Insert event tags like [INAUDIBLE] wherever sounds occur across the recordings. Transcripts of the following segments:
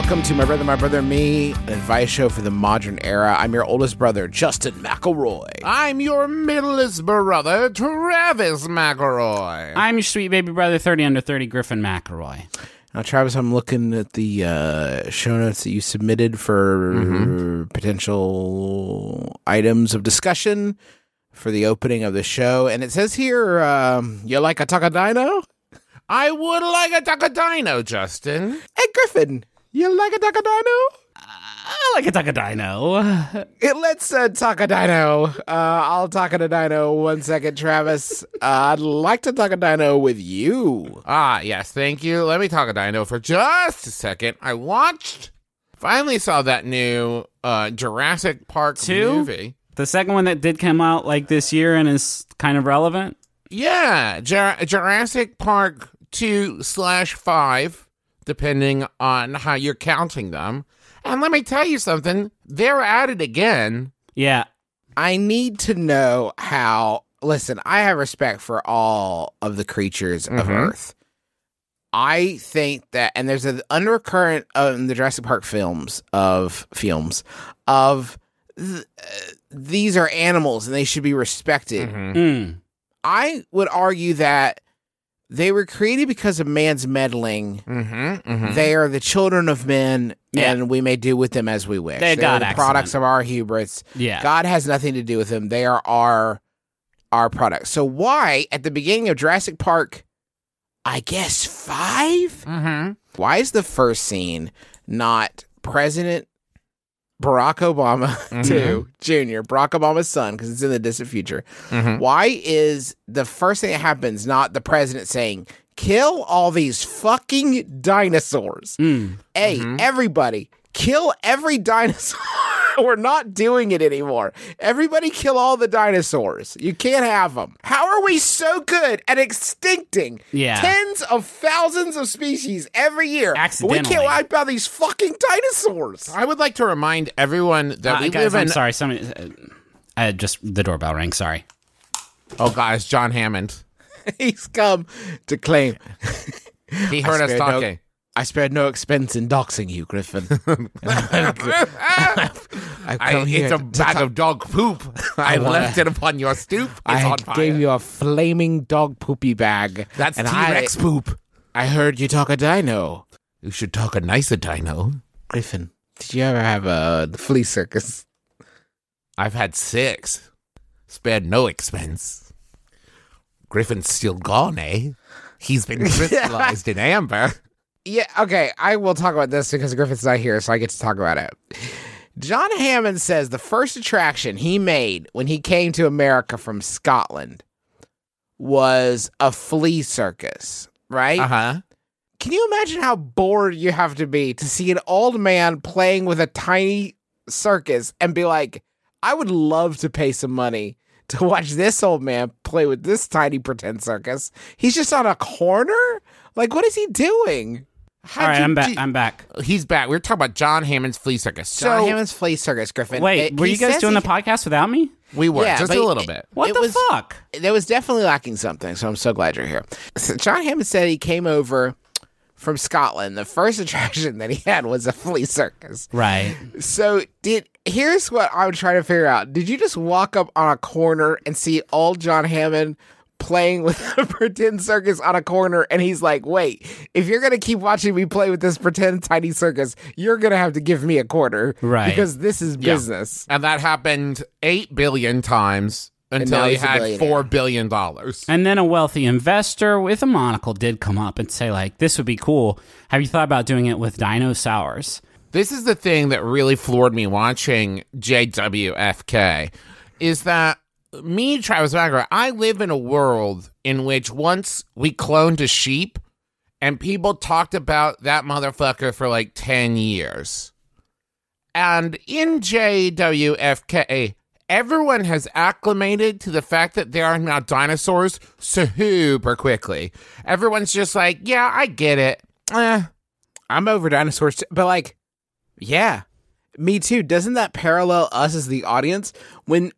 Welcome to My Brother, My Brother, Me, an advice show for the modern era. I'm your oldest brother, Justin McElroy. I'm your middlest brother, Travis McElroy. I'm your sweet baby brother, 30 under 30, Griffin McElroy. Now, Travis, I'm looking at the uh, show notes that you submitted for potential items of discussion for the opening of the show, and it says here, um, "You like a Takadino?" I would like a Takadino, Justin. Hey, Griffin, you like a Takadino? I like a Takadino. [LAUGHS] It let's uh, talk a dino. Uh, I'll talk a dino one second, Travis. [LAUGHS] Uh, I'd like to talk a dino with you. Ah, yes, thank you. Let me talk a dino for just a second. I watched, finally saw that new uh, Jurassic Park Two? movie. The second one that did come out like this year and is kind of relevant. Yeah, Jur- Jurassic Park 2 slash 5, depending on how you're counting them. And let me tell you something, they're at it again. Yeah. I need to know how. Listen, I have respect for all of the creatures of Mhm. Earth. I think that, and there's an undercurrent in the Jurassic Park films of films of th- these are animals and they should be respected. Mm. I would argue that they were created because of man's meddling. Mm-hmm, mm-hmm. They are the children of men, Yeah. and we may do with them as we wish. They're They are the products of our hubris. Yeah. God has nothing to do with them. They are our our products. So why at the beginning of Jurassic Park, I guess five? Mm-hmm. Why is the first scene not President Barack Obama [LAUGHS] too, Junior, Barack Obama's son, because it's in the distant future. Mhm. Why is the first thing that happens not the president saying, kill all these fucking dinosaurs? Mm. Hey, everybody, kill every dinosaur. [LAUGHS] We're not doing it anymore. Everybody kill all the dinosaurs. You can't have them. How are we so good at extincting Yeah. tens of thousands of species every year? But we can't wipe out these fucking dinosaurs. I would like to remind everyone that Uh, we guys, live I'm in. sorry. Somebody, uh, uh, just the doorbell rang. Sorry. Oh, guys, John Hammond. [LAUGHS] He's come to claim. He heard us spared no- talking. I spared no expense in doxing you, Griffin. [LAUGHS] [LAUGHS] I, it's a to bag of dog poop. [LAUGHS] I, wanna- left it upon your stoop. It's I gave you a flaming dog poopy bag. That's and T-Rex poop. I heard you talk a dino. You should talk a nicer dino. Griffin, did you ever have a flea circus? I've had six. Spared no expense. Griffin's still gone, eh? He's been crystallized in amber. Yeah, okay. I will talk about this because Griffin's not here, so I get to talk about it. John Hammond says the first attraction he made when he came to America from Scotland was a flea circus, right? Uh huh. Can you imagine how bored you have to be to see an old man playing with a tiny circus and be like, I would love to pay some money to watch this old man play with this tiny pretend circus? He's just on a corner? Like, what is he doing? How'd All right, I'm back. do- I'm back. He's back. We were talking about John Hammond's flea circus. So John Hammond's flea circus, Griffin. Wait, It- were he you guys says doing he- the podcast without me? we were Yeah, just but a he- little bit. What It the was- fuck? There was definitely lacking something, so I'm so glad you're here. So John Hammond said he came over from Scotland. The first [LAUGHS] attraction that he had was a flea circus. Right. So did here's what I'm trying to figure out. Did you just walk up on a corner and see old John Hammond playing with [LAUGHS] a pretend circus on a corner and he's like, "Wait, if you're going to keep watching me play with this pretend tiny circus, you're going to have to give me a quarter Right. because this is Yeah. business." And that happened 8 billion times until he had four billion dollars. And then a wealthy investor with a monocle did come up and say, like, this would be cool. Have you thought about doing it with dinosaurs? This is the thing that really floored me watching JWFK is that me, Travis Bagger, I live in a world in which once we cloned a sheep and people talked about that motherfucker for like 10 years. And in JWFK, everyone has acclimated to the fact that there are now dinosaurs super quickly. Everyone's just like, yeah, I get it. Eh, I'm over dinosaurs, but like, yeah, me too. Doesn't that parallel us as the audience when?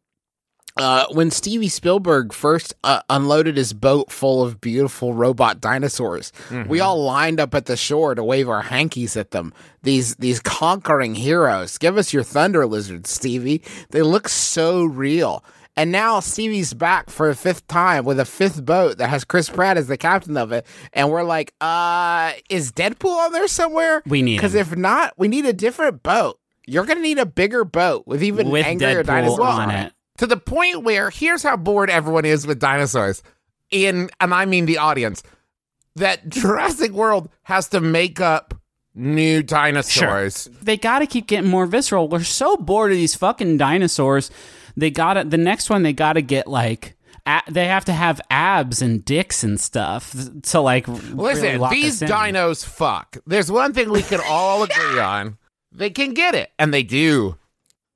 Uh, when Stevie Spielberg first uh, unloaded his boat full of beautiful robot dinosaurs, we all lined up at the shore to wave our hankies at them. These these conquering heroes. Give us your thunder lizards, Stevie. They look so real. And now Stevie's back for a fifth time with a fifth boat that has Chris Pratt as the captain of it. And we're like, uh, is Deadpool on there somewhere? We need Because if not, we need a different boat. You're going to need a bigger boat with even with angrier Deadpool dinosaurs on it. To the point where here's how bored everyone is with dinosaurs in and i mean the audience that [LAUGHS] jurassic world has to make up new dinosaurs They got to keep getting more visceral. We're so bored of these fucking dinosaurs. They got to The next one, they got to get like. A- they have to have abs and dicks and stuff to like. really listen lock these dinos fuck there's one thing we can all [LAUGHS] agree on they can get it and they do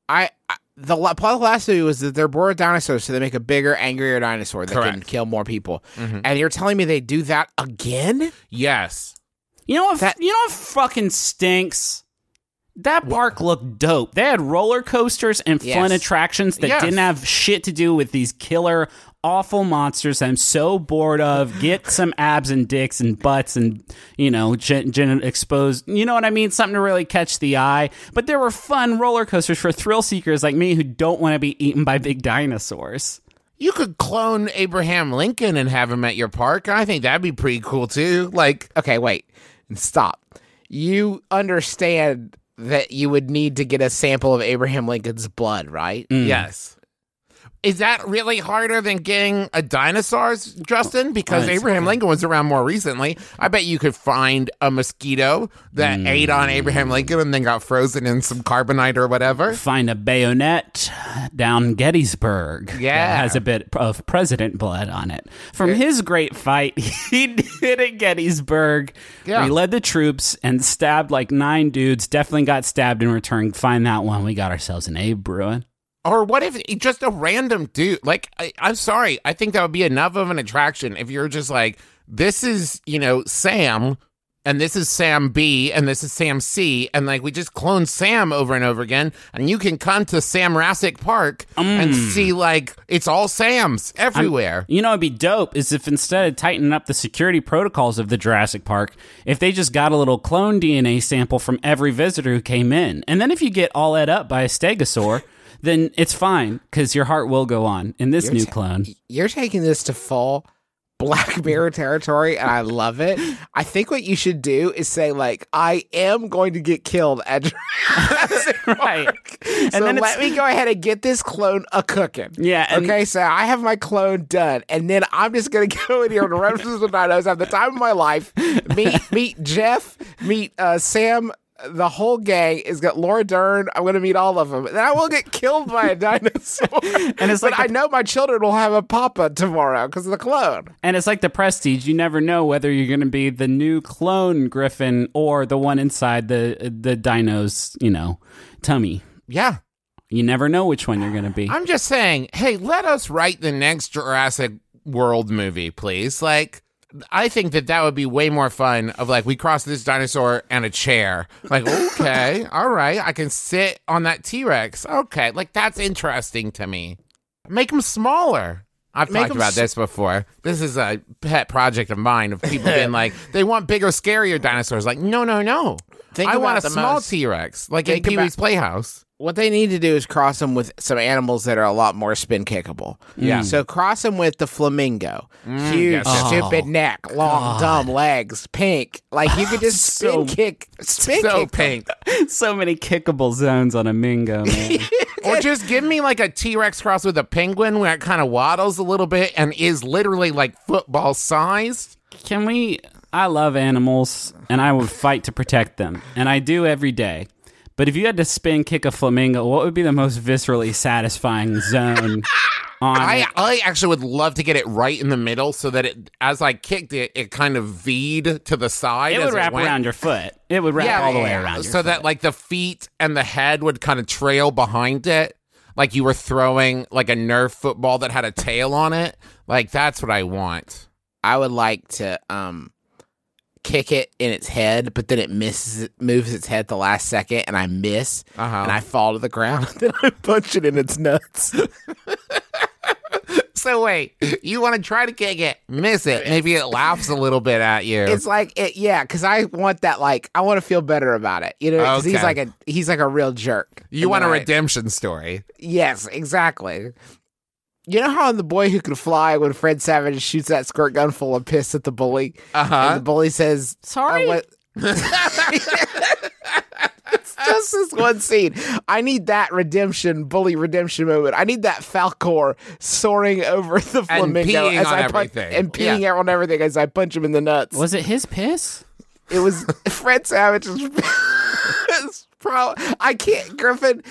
I, I the la- plot of the last movie was that they're bored of dinosaurs, so they make a bigger, angrier dinosaur that can kill more people. Mm-hmm. And you're telling me they do that again? yes You know what? That- you know what fucking stinks. That park looked dope. They had roller coasters and fun Yes. attractions that Yes. didn't have shit to do with these killer, awful monsters I'm so bored of. Get some abs and dicks and butts and, you know, gen- gen- exposed. You know what I mean? Something to really catch the eye. But there were fun roller coasters for thrill seekers like me who don't want to be eaten by big dinosaurs. you could clone abraham lincoln and have him at your park i think that'd be pretty cool too like Okay, wait. Stop. You understand that you would need to get a sample of Abraham Lincoln's blood, right? Mm. Yes. Is that really harder than getting a dinosaur's, Justin? Because Oh, Abraham Lincoln was around more recently. I bet you could find a mosquito that Mm. ate on Abraham Lincoln and then got frozen in some carbonite or whatever. Find a bayonet down Gettysburg. Yeah. That has a bit of president blood on it. From his great fight [LAUGHS] he did at Gettysburg, Yeah. he led the troops and stabbed like nine dudes. Definitely got stabbed in return. Find that one. We got ourselves an Abe Bruin. Or what if just a random dude? Like, I, I'm sorry. I think that would be enough of an attraction if you're just like, this is, you know, Sam, and this is Sam B, and this is Sam C, and like we just clone Sam over and over again, and you can come to Sam Rassick Park and mm. see like it's all Sam's everywhere. You know, it'd be dope is if instead of tightening up the security protocols of the Jurassic Park, if they just got a little clone DNA sample from every visitor who came in. And then if you get all ed up by a stegosaur, then it's fine because your heart will go on in this new ta- clone. You're taking this to full Black [LAUGHS] Mirror territory, and I love it. I think what you should do is say, like, I am going to get killed at Jurassic [LAUGHS] Right. And so then let me go ahead and get this clone a cooking. Yeah, and- okay, so I have my clone done, and then I'm just gonna [LAUGHS] go in here and run through the dinos, have the time of my life. Meet meet Jeff, meet uh, Sam. The whole gang is got Laura Dern. I'm gonna meet all of them. Then I will get killed by a [LAUGHS] dinosaur. And it's but like I the- know my children will have a papa tomorrow because of the clone. And it's like the prestige. You never know whether you're going to be the new clone Griffin or the one inside the the dino's, you know, tummy. yeah. You never know which one you're going to be. I'm just saying, hey, let us write the next Jurassic World movie, please. Like, I think that that would be way more fun. Of like, we cross this dinosaur and a chair. Like, [LAUGHS] okay, all right, I can sit on that T Rex. Okay, like that's interesting to me. Make them smaller. I've Make talked about s- this before. This is a pet project of mine of people being [LAUGHS] like, they want bigger, scarier dinosaurs. Like, no, no, no. Think I want a small most- T Rex, like in Pee about- Wee's Playhouse. What they need to do is cross them with some animals that are a lot more spin kickable. Yeah. Mm. So cross them with the flamingo. Mm, Huge, yes, yes. stupid oh, neck, long, dumb legs, pink. Like you could just [LAUGHS] spin So- kick, spin So kick them. pink. [LAUGHS] so many kickable zones on a Mingo, man. [LAUGHS] Or just give me like a T Rex cross with a penguin where it kind of waddles a little bit and is literally like football sized. Can we? I love animals, and I would fight to protect them, and I do every day. But if you had to spin kick a flamingo, what would be the most viscerally satisfying zone [LAUGHS] on I, it? I actually would love to get it right in the middle so that it, as I kicked it, it kind of V'd to the side. It as would wrap went. around your foot. It would wrap all the way around. Your so foot. that like the feet and the head would kind of trail behind it, like you were throwing like a Nerf football that had a tail on it. Like that's what I want. I would like to um kick it in its head, but then it misses it, moves its head the last second, and I miss, Uh-huh. and I fall to the ground. [LAUGHS] then I punch it in its nuts. [LAUGHS] So wait, you want to try to kick it, miss it, maybe it laughs a little bit at you. it's like it, yeah, because I want that. Like, I want to feel better about it. You know, 'cause he's Okay. like a he's like a real jerk. you want a redemption story. Yes, exactly. You know how in the boy who could fly, when Fred Savage shoots that squirt gun full of piss at the bully, Uh-huh. and the bully says, Sorry? "I want-" it's [LAUGHS] [LAUGHS] just this one scene. I need that redemption, bully redemption moment. I need that Falkor soaring over the flamingo peeing as on I punch everything. and peeing Yeah. out on everything as I punch him in the nuts. was it his piss? It was [LAUGHS] Fred Savage's. it's pro- I can't, Griffin.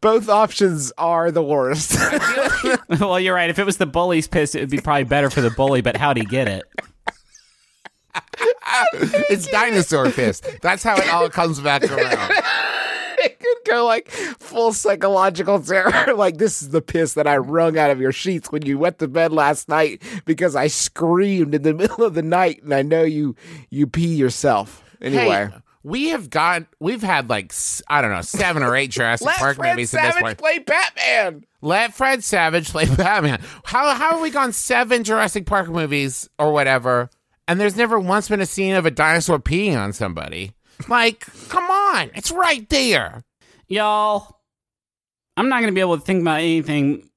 Both options are the worst. [LAUGHS] well, you're right. If it was the bully's piss, it would be probably better for the bully. But how'd he get it? [LAUGHS] It's dinosaur piss. That's how it all comes back around. [LAUGHS] it could go like full psychological terror. like this is the piss that I wrung out of your sheets when you went to bed last night because I screamed in the middle of the night, and I know you you pee yourself. Anyway, Hey, we have got we've had like I don't know seven or eight Jurassic [LAUGHS] let Park Fred movies at this Savage point. play Batman. Let Fred Savage play [LAUGHS] Batman. How how have we gone seven Jurassic Park movies or whatever, and there's never once been a scene of a dinosaur peeing on somebody? Like, come on, it's right there. Y'all, I'm not going to be able to think about anything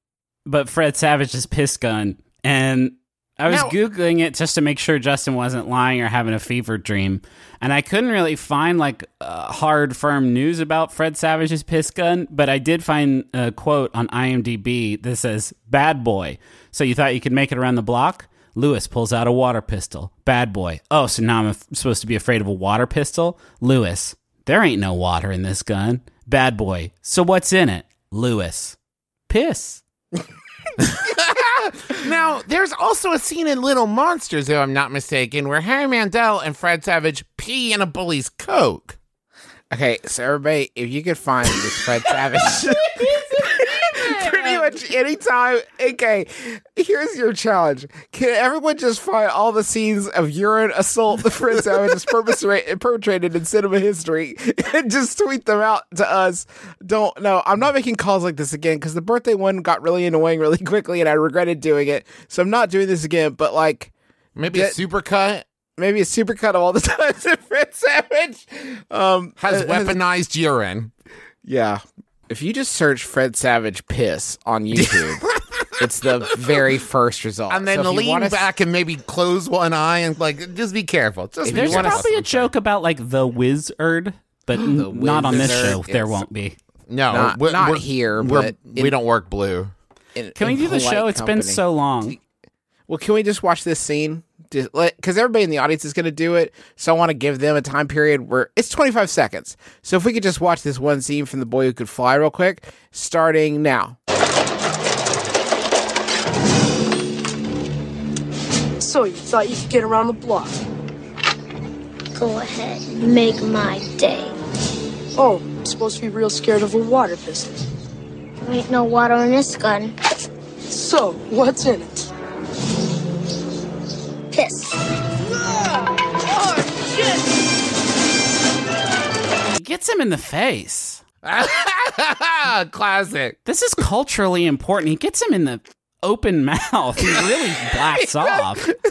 but Fred Savage's piss gun. And I was Now- Googling it just to make sure Justin wasn't lying or having a fever dream. And I couldn't really find like uh, hard, firm news about Fred Savage's piss gun, but I did find a quote on IMDb that says, Bad boy. So you thought you could make it around the block? Lewis pulls out a water pistol. Bad boy. Oh, so now I'm af- supposed to be afraid of a water pistol? Lewis. There ain't no water in this gun. Bad boy. So what's in it? Lewis. Piss. [LAUGHS] [LAUGHS] [LAUGHS] Now, there's also a scene in Little Monsters, if I'm not mistaken, where Howie Mandel and Fred Savage pee in a bully's coke. Okay, so everybody, if you could find this Fred Savage, [LAUGHS] much anytime. Okay, here's your challenge: Can everyone just find all the scenes of urine assault the Savage has perpetra- perpetrated in cinema history and just tweet them out to us? Don't no, I'm not making calls like this again because the birthday one got really annoying really quickly and I regretted doing it. So I'm not doing this again. But like. Maybe Get- a supercut Maybe a supercut of all the [LAUGHS] times that Fred Savage um, has uh, weaponized urine. Yeah. If you just search Fred Savage piss on YouTube, [LAUGHS] it's the very first result. And then So if you lean wanna- back and maybe close one eye and like just be careful. Just be There's wanna- probably a joke about like the wizard, but [GASPS] n- not on this show. There won't be. no, Not- we're, not we're- here, we're- but we don't work blue. in- Can we do the polite show? It's been so long. Well, can we just watch this scene? Because everybody in the audience is going to do it, so I want to give them a time period where it's 25 seconds. So if we could just watch this one scene from The Boy Who Could Fly real quick, starting now. So you thought you could get around the block? Go ahead, make my day. Oh, I'm supposed to be real scared of a water pistol. There ain't no water in this gun. So, what's in it? Piss. He gets him in the face. [LAUGHS] Classic. This is culturally important. He gets him in the open mouth. He really [LAUGHS] blasts off. [LAUGHS]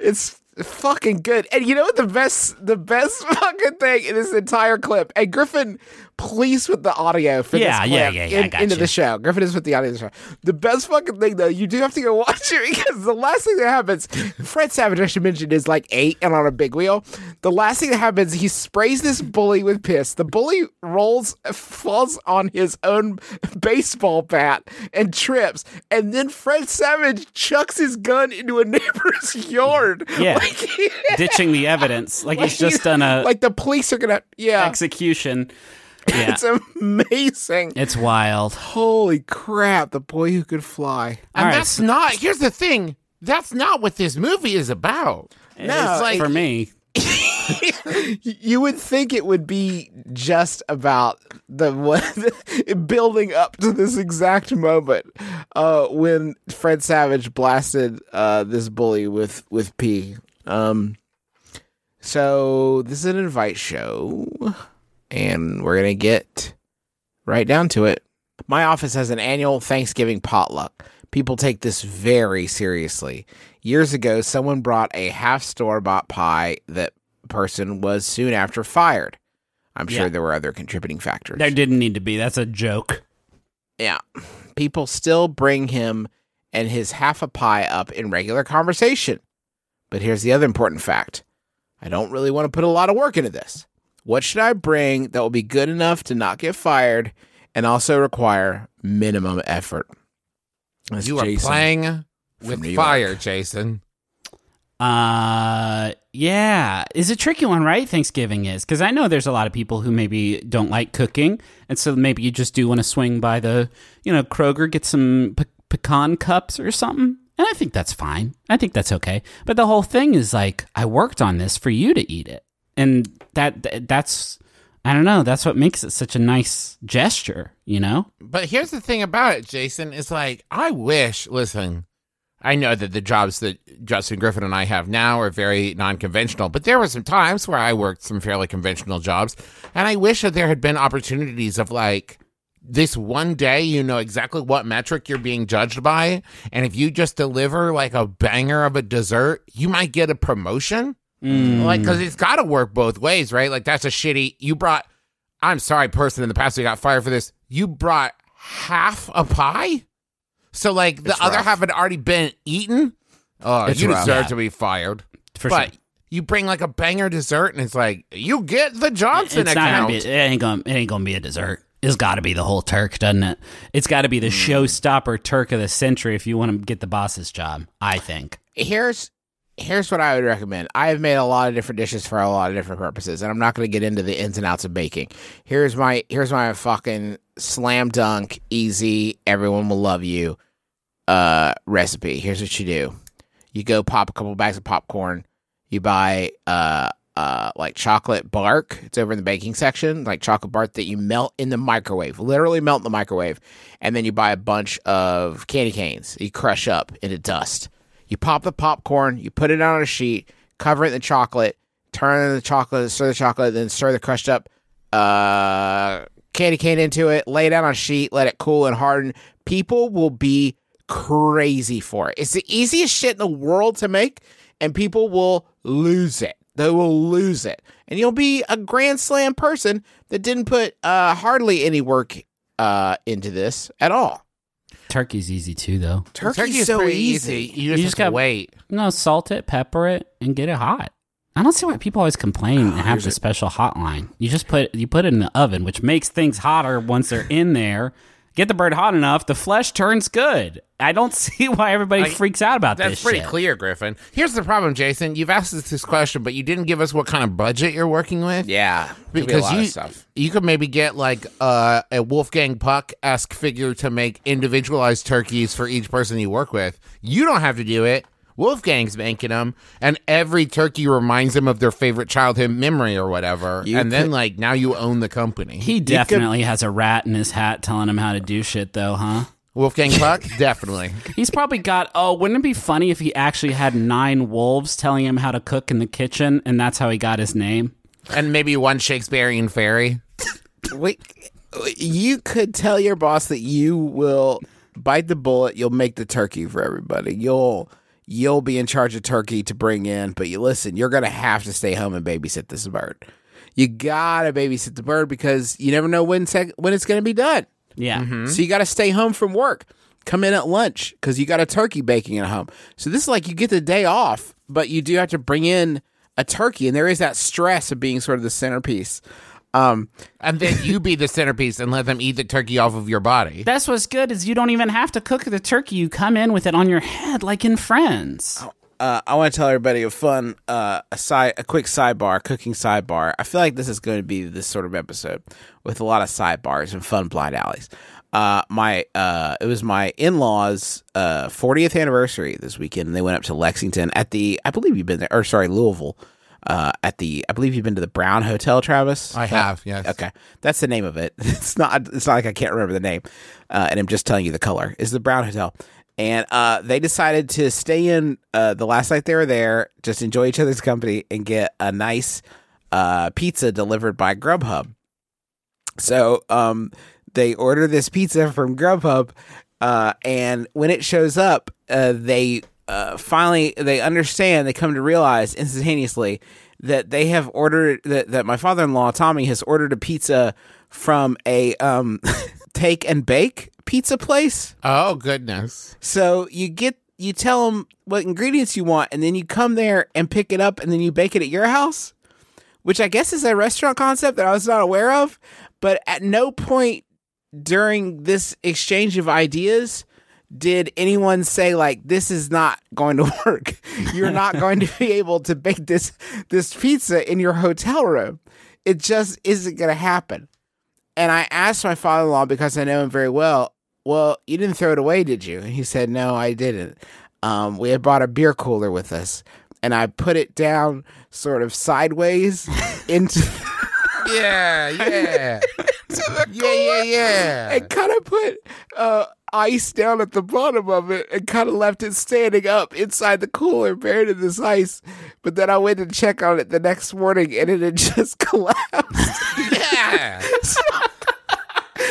it's fucking good. And you know what the best the best fucking thing in this entire clip? And Griffin, please with the audio for Yeah, this yeah, clip yeah, yeah, I in- into you. the show. Griffin is with the audio of the show. The best fucking thing though, you do have to go [LAUGHS] watch it because the last thing that happens, Fred Savage, I should mention, is like eight and on a big wheel. the last thing that happens, he sprays this bully with piss. The bully rolls, falls on his own baseball bat and trips. And then Fred Savage chucks his gun into a [LAUGHS] neighbor's yard. Yeah. [LAUGHS] Like, Ditching the evidence, like, he's like just done a Like the police are gonna, yeah. execution. Yeah, It's amazing. it's wild. Holy crap, the boy who could fly. And All right, that's so- not. Here's the thing. That's not what this movie is about. No, it's like For me, [LAUGHS] you would think it would be just about the one [LAUGHS] building up to this exact moment uh, when Fred Savage blasted uh, this bully with with pee. Um, so this is an invite show, and we're gonna get right down to it. My office has an annual Thanksgiving potluck. People take this very seriously. Years ago, someone brought a half store bought pie that person was soon after fired. I'm sure Yeah. there were other contributing factors. there didn't need to be. That's a joke. Yeah. People still bring him and his half a pie up in regular conversation. But here's the other important fact I don't really want to put a lot of work into this. What should I bring that will be good enough to not get fired and also require minimum effort? That's you are Jason playing with fire, Jason. Uh, yeah, is a tricky one, right? Thanksgiving is because I know there's a lot of people who maybe don't like cooking, and so maybe you just do want to swing by the, you know, Kroger, get some pe- pecan cups or something, and I think that's fine. I think that's okay. But the whole thing is like, I worked on this for you to eat it, and that that's I don't know, that's what makes it such a nice gesture, you know? But here's the thing about it, Jason. Is like I wish. Listen, I know that the jobs that Justin Griffin and I have now are very non-conventional, but there were some times where I worked some fairly conventional jobs, and I wish that there had been opportunities of like this one day you know exactly what metric you're being judged by, and if you just deliver like a banger of a dessert, you might get a promotion. Mm. Like, because it's got to work both ways, right? Like, that's a shitty. You brought. I'm sorry, person in the past who got fired for this. You brought half a pie, so like the It's other rough. half had already been eaten. Oh, It's you rough. deserve Yeah. to be fired. For but sure. you bring like a banger dessert, and it's like you get the Johnson it's account. be. It ain't gonna. It ain't gonna be a dessert. It's got to be the whole Turk, doesn't it? It's got to be the mm. showstopper Turk of the century if you want to get the boss's job. I think. here's here's what I would recommend. I have made a lot of different dishes for a lot of different purposes, and I'm not going to get into the ins and outs of baking. Here's my here's my fucking slam dunk, easy, everyone will love you uh recipe. Here's what you do. You go pop a couple bags of popcorn. You buy uh uh like chocolate bark. It's over in the baking section, like chocolate bark that you melt in the microwave. Literally melt in the microwave. And then you buy a bunch of candy canes. You crush up into dust. You pop the popcorn, you put it on a sheet, cover it in the chocolate, turn the chocolate, stir the chocolate, then stir the crushed up uh, candy cane into it, lay it out on a sheet, let it cool and harden. People will be crazy for it. It's the easiest shit in the world to make, and people will lose it. They will lose it. And you'll be a grand slam person that didn't put uh, hardly any work uh, into this at all. Turkey's easy too, though. Turkey's Turkey is so pretty easy. You just, You have just to got- wait. No, salt it, pepper it, and get it hot. I don't see why people always complain and have here's the special hotline. You just put you put it in the oven, which makes things hotter once they're in there. Get the bird hot enough, the flesh turns good. I don't [LAUGHS] see why everybody Like, freaks out about That's this. That's pretty shit. clear, Griffin. Here's the problem, Jason. You've asked us this question, but you didn't give us what kind of budget you're working with. Yeah, could be a because lot you of stuff. you could maybe get like uh, a Wolfgang Puck esque figure to make individualized turkeys for each person you work with. You don't have to do it. Wolfgang's making them, and every turkey reminds them of their favorite childhood memory or whatever. You and then like now you own the company. He definitely has a rat in his hat telling him how to do shit, though, huh? Wolfgang [LAUGHS] Puck, definitely. He's probably got. Oh, wouldn't it be funny if he actually had nine wolves telling him how to cook in the kitchen, and that's how he got his name? And maybe one Shakespearean fairy. Wait, you could tell your boss that you will bite the bullet. You'll make the turkey for everybody. You'll you'll be in charge of turkey to bring in. But you listen, you're gonna have to stay home and babysit this bird. You gotta babysit the bird because you never know when sec- when it's gonna be done. Yeah. Mm-hmm. So you got to stay home from work. Come in at lunch because you got a turkey baking at home. So this is like you get the day off, but you do have to bring in a turkey, and there is that stress of being sort of the centerpiece. Um, And then you be the centerpiece and let them eat the turkey off of your body. That's what's good is you don't even have to cook the turkey. You come in with it on your head, like in Friends. uh, I want to tell everybody a fun, uh, a side, a quick sidebar, cooking sidebar. I feel like this is going to be this sort of episode with a lot of sidebars and fun blind alleys. Uh, my, uh, it was my in-laws' uh 40th anniversary this weekend, and they went up to Lexington at the, I believe you've been there, or sorry, Louisville, uh, at the, I believe you've been to the Brown Hotel, Travis. I have, yes. Okay, that's the name of it. [LAUGHS] It's not. It's not like I can't remember the name, uh, and I'm just telling you the color. Is the Brown Hotel, and uh, they decided to stay in uh, the last night they were there, just enjoy each other's company, and get a nice uh, pizza delivered by Grubhub. So um, they order this pizza from Grubhub, uh, and when it shows up, uh, they uh, finally they understand. They come to realize instantaneously that they have ordered that, that my father-in-law Tommy has ordered a pizza from a um, [LAUGHS] take and bake pizza place. Oh, goodness. So you get you tell them what ingredients you want, and then you come there and pick it up, and then you bake it at your house, which I guess is a restaurant concept that I was not aware of. But at no point during this exchange of ideas did anyone say like this is not going to [LAUGHS] work. You're not going to be able to bake this this pizza in your hotel room. It just isn't going to happen. And I asked my father-in-law because I know him very well. Well, you didn't throw it away, did you? And he said, No, I didn't. Um, we had bought a beer cooler with us, and I put it down sort of sideways into [LAUGHS] Yeah, yeah. [LAUGHS] yeah, yeah, yeah. and kind of put uh, ice down at the bottom of it and kind of left it standing up inside the cooler, buried in this ice. But then I went to check on it the next morning, and it had [LAUGHS] just collapsed. Yeah. [LAUGHS]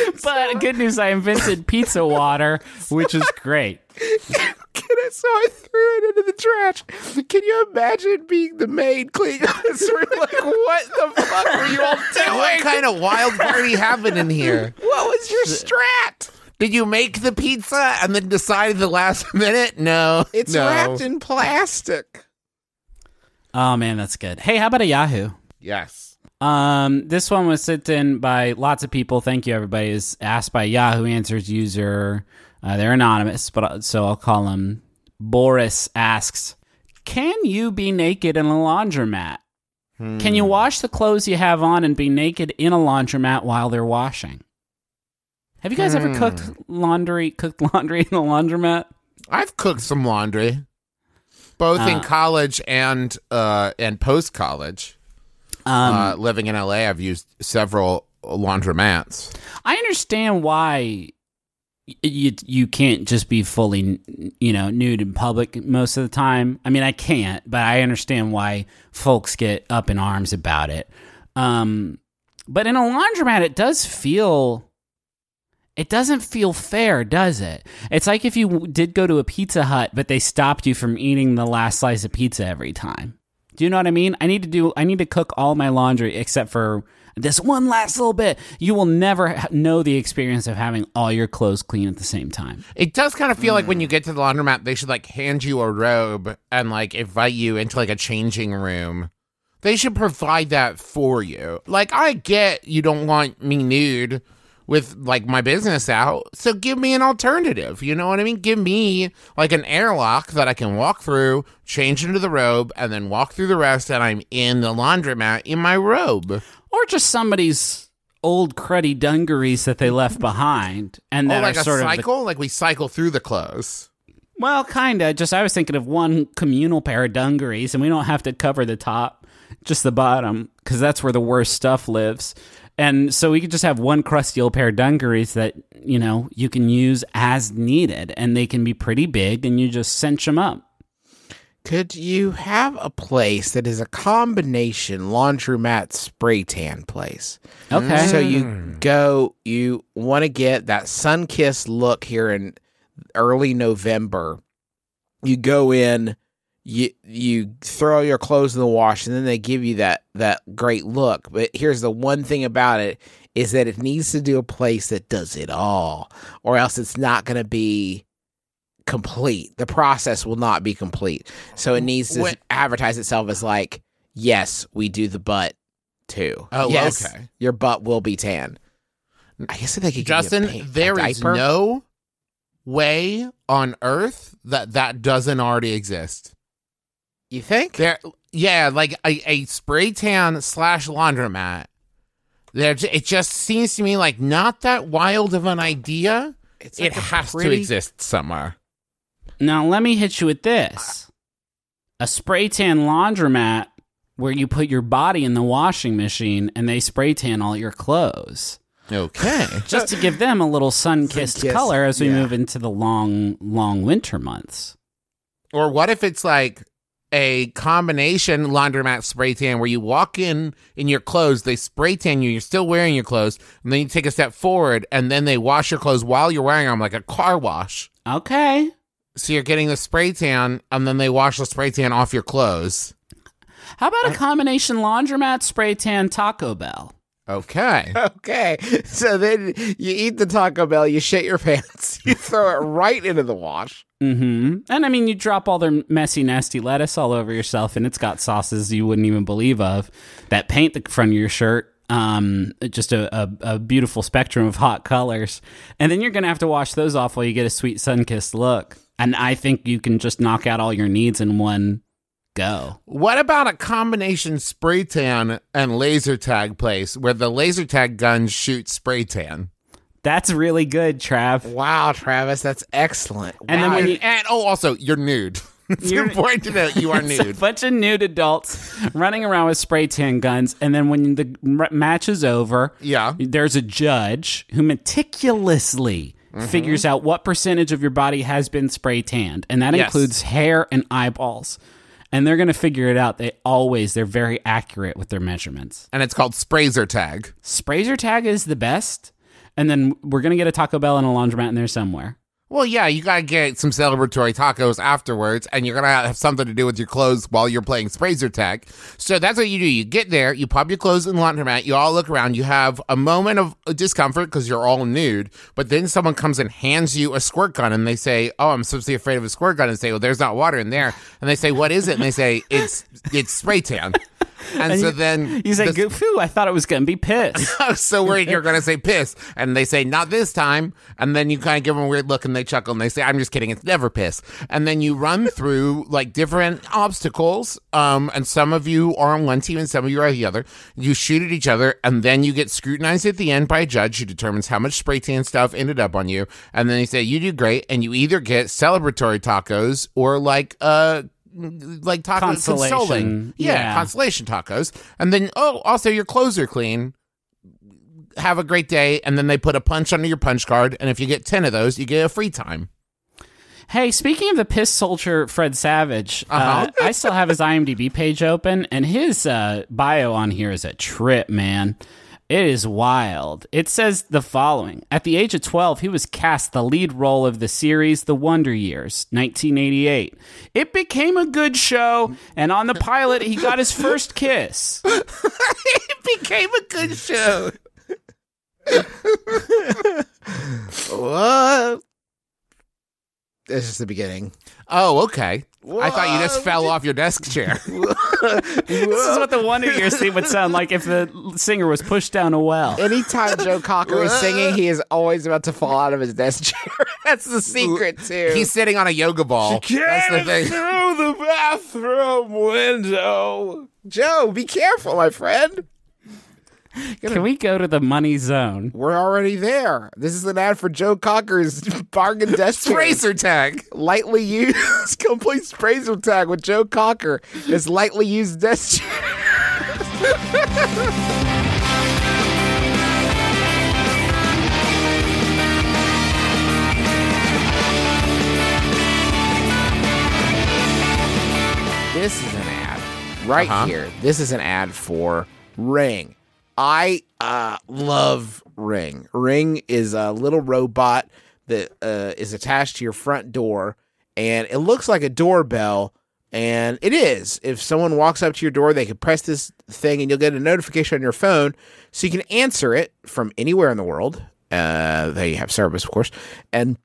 [LAUGHS] But good news, I invented pizza water, [LAUGHS] which is great. so I threw it into the trash. Can you imagine being the maid cleaning this [LAUGHS] room? Like, what the fuck were you all doing? What kind of wild party happened in here? What was your strat? Did you make the pizza and then decide at the last minute? No. It's no. wrapped in plastic. Oh man, that's good. Hey, how about a Yahoo? Yes. Um, this one was sent in by lots of people. Thank you, everybody. Is asked by Yahoo Answers user. Uh, they're anonymous, but uh, so I'll call them. Boris asks, "Can you be naked in a laundromat? Can you wash the clothes you have on and be naked in a laundromat while they're washing? Have you guys ever cooked laundry? Cooked [LAUGHS] laundry in a laundromat? I've cooked some laundry, both in Ah. college and uh, and post college. Um, uh, living in LA, I've used several laundromats. I understand why you you can't just be fully you know nude in public most of the time. I mean, I can't, but I understand why folks get up in arms about it. Um, but in a laundromat, it does feel. It doesn't feel fair, does it? It's like if you did go to a Pizza Hut, but they stopped you from eating the last slice of pizza every time. Do you know what I mean? I need to do. I need to cook all my laundry except for this one last little bit. You will never know the experience of having all your clothes clean at the same time. It does kind of feel like when you get to the laundromat, they should like hand you a robe and like invite you into like a changing room. They should provide that for you. Like, I get you don't want me nude with like my business out, so give me an alternative. You know what I mean? Give me like an airlock that I can walk through, change into the robe, and then walk through the rest, and I'm in the laundromat in my robe. Or just somebody's old cruddy dungarees that they left behind, and Oh, that like are a sort of the- cycle? like we cycle through the clothes. well, kind of. Just I was thinking of one communal pair of dungarees, and we don't have to cover the top, just the bottom, because that's where the worst stuff lives. And so we could just have one crusty old pair of dungarees that you know you can use as needed, and they can be pretty big, and you just cinch them up. Could you have a place that is a combination laundromat spray tan place? Okay. So you go, you want to get that sun kissed look here in early November. You go in, you you throw your clothes in the wash, and then they give you that that great look. But here's the one thing about it is that it needs to do a place that does it all, or else it's not going to be complete. The process will not be complete. So it needs to When- advertise itself as like yes, we do the butt too. Oh, yes, okay. Your butt will be tan. I guess they could Justin, give you a, pa- there is no way on earth that that doesn't already exist. You think? There, yeah, like a, a spray tan slash laundromat. There, it just seems to me like not that wild of an idea. It's it like a has to exist somewhere. Now let me hit you with this: a spray tan laundromat where you put your body in the washing machine and they spray tan all your clothes. Okay. [LAUGHS] just to give them a little sun-kissed Sun-kissed, color as we yeah. move into the long, long winter months. Or what if it's like a combination laundromat spray tan where you walk in in your clothes, they spray tan you, you're still wearing your clothes, and then you take a step forward, and then they wash your clothes while you're wearing them, like a car wash. Okay. So you're getting the spray tan, and then they wash the spray tan off your clothes. How about a combination laundromat spray tan Taco Bell? Okay. [LAUGHS] Okay, so then you eat the Taco Bell, you shit your [LAUGHS] pants, you throw it right into the wash. Mm-hmm. And I mean, you drop all their messy, nasty lettuce all over yourself, and it's got sauces you wouldn't even believe of that paint the front of your shirt. Um, just a, a, a beautiful spectrum of hot colors. And then you're going to have to wash those off while you get a sweet sun kissed look. And I think you can just knock out all your needs in one go. What about a combination spray tan and laser tag place where the laser tag guns shoot spray tan? That's really good, Trav. Wow, Travis, that's excellent. And then when you- And oh, also, you're nude. [LAUGHS] It's You're- important to note you are [LAUGHS] It's a bunch of nude adults running around with spray tan guns, and then when the m- match is over, Yeah. there's a judge who meticulously Mm-hmm. figures out what percentage of your body has been spray tanned, and that Yes. includes hair and eyeballs. And they're going to figure it out. They always they're very accurate with their measurements. And it's called Sprayzer tag. Sprayzer tag is the best, and then we're going to get a Taco Bell and a laundromat in there somewhere. Well, yeah, you gotta get some celebratory tacos afterwards, and you're gonna have something to do with your clothes while you're playing Sprayzer tag. So that's what you do. You get there, you pop your clothes in the laundromat, you all look around, you have a moment of uh, discomfort because you're all nude, but then someone comes and hands you a squirt gun, and they say, "Oh, I'm supposed to be afraid of a squirt gun," and say, "Well, there's not water in there," and they say, "What is it?" and they say, "It's it's spray tan." And, so then You say, the- "Phew, I thought it was going to be piss." [LAUGHS] I was so worried you're going to say piss. And they say, not this time. And then you kind of give them a weird look and they chuckle and they say, I'm just kidding. It's never piss. And then you run [LAUGHS] through like different obstacles. Um, and some of you are on one team and some of you are the other. You shoot at each other and then you get scrutinized at the end by a judge who determines how much spray tan stuff ended up on you. And then they say, you do great. And you either get celebratory tacos or like, uh, like tacos Consolation. consoling. Yeah, Yeah. consolation tacos. And then, oh, also your clothes are clean have a great day, and then they put a punch under your punch card, and if you get ten of those, you get a free time. Hey, speaking of the piss soldier Fred Savage, uh Uh-huh. [LAUGHS] I still have his IMDb page open, and his uh, bio on here is a trip, man. It is wild. It says the following At the age of 12, he was cast the lead role of the series The Wonder Years, 1988. It became a good show, and on the pilot, he got his first kiss. [LAUGHS] it became a good show. What? It's just the beginning. Oh, okay. I thought you just fell off your desk chair. [LAUGHS] This is what the Wonder Years theme would sound like if the singer was pushed down a well. Anytime Joe Cocker is singing, he is always about to fall out of his desk chair. [LAUGHS] That's the secret too. He's sitting on a yoga ball. That's the thing. through the bathroom window. Joe, be careful, my friend. Can we go to the money zone? We're already there. This is an ad for Joe Cocker's [LAUGHS] bargain desk chair. Sprayzer tag. Lightly used, [LAUGHS] complete sprayzer tag with Joe Cocker. His lightly used desk. [LAUGHS] This is an ad right Uh-huh. here. This is an ad for Ring. I uh, love Ring. Ring is a little robot that uh, is attached to your front door, and it looks like a doorbell. And it is. If someone walks up to your door, they can press this thing, and you'll get a notification on your phone, so you can answer it from anywhere in the world. Uh, they have service, of course, and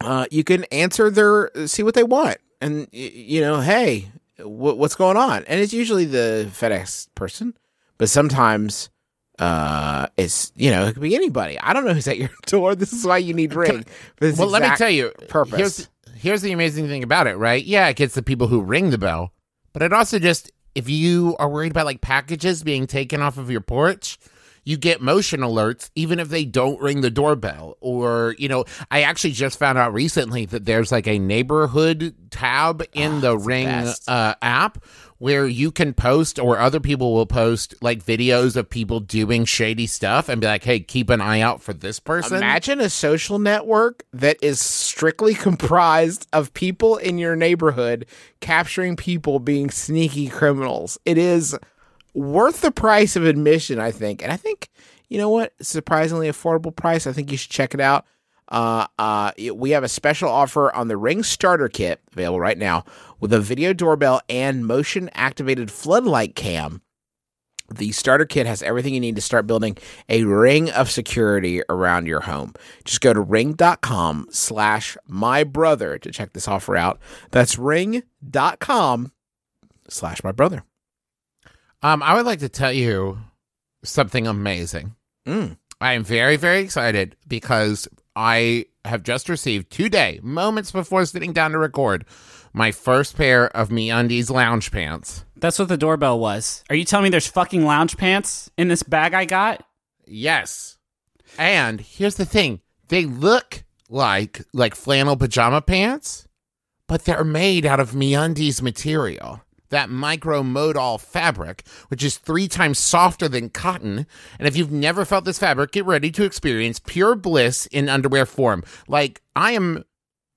uh, you can answer their see what they want, and you know, hey, what, what's going on? And it's usually the FedEx person, but sometimes uh, it's you know it could be anybody. I don't know who's at your [LAUGHS] door. This is why you need ring. well, let me tell you. purpose. Here's here's the amazing thing about it, right? Yeah, it gets the people who ring the bell, but it also just if you are worried about like packages being taken off of your porch, you get motion alerts even if they don't ring the doorbell. Or you know, I actually just found out recently that there's like a neighborhood tab in the Ring best. uh, app. Where you can post, or other people will post, like videos of people doing shady stuff, and be like, "Hey, keep an eye out for this person." Imagine a social network that is strictly comprised of people in your neighborhood capturing people being sneaky criminals. It is worth the price of admission, I think. And I think, you know what? Surprisingly affordable price. I think you should check it out. Uh, uh, we have a special offer on the Ring Starter Kit available right now with a video doorbell and motion activated floodlight cam. The starter kit has everything you need to start building a ring of security around your home. Just go to ring.com slash my brother to check this offer out. That's ring.com slash my brother. Um, I would like to tell you something amazing. Mm. I am very, very excited because I have just received today, moments before sitting down to record, my first pair of MeUndies lounge pants. That's what the doorbell was. Are you telling me there's fucking lounge pants in this bag I got? Yes. And here's the thing. They look like like flannel pajama pants, but they're made out of MeUndies material. That micro modal fabric, which is three times softer than cotton. And if you've never felt this fabric, get ready to experience pure bliss in underwear form. Like, I am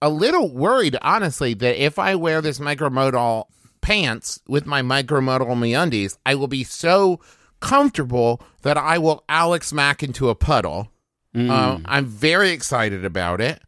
a little worried, honestly, that if I wear this micro modal pants with my micro modal MeUndies, I will be so comfortable that I will Alex Mack into a puddle. Uh, I'm very excited about it.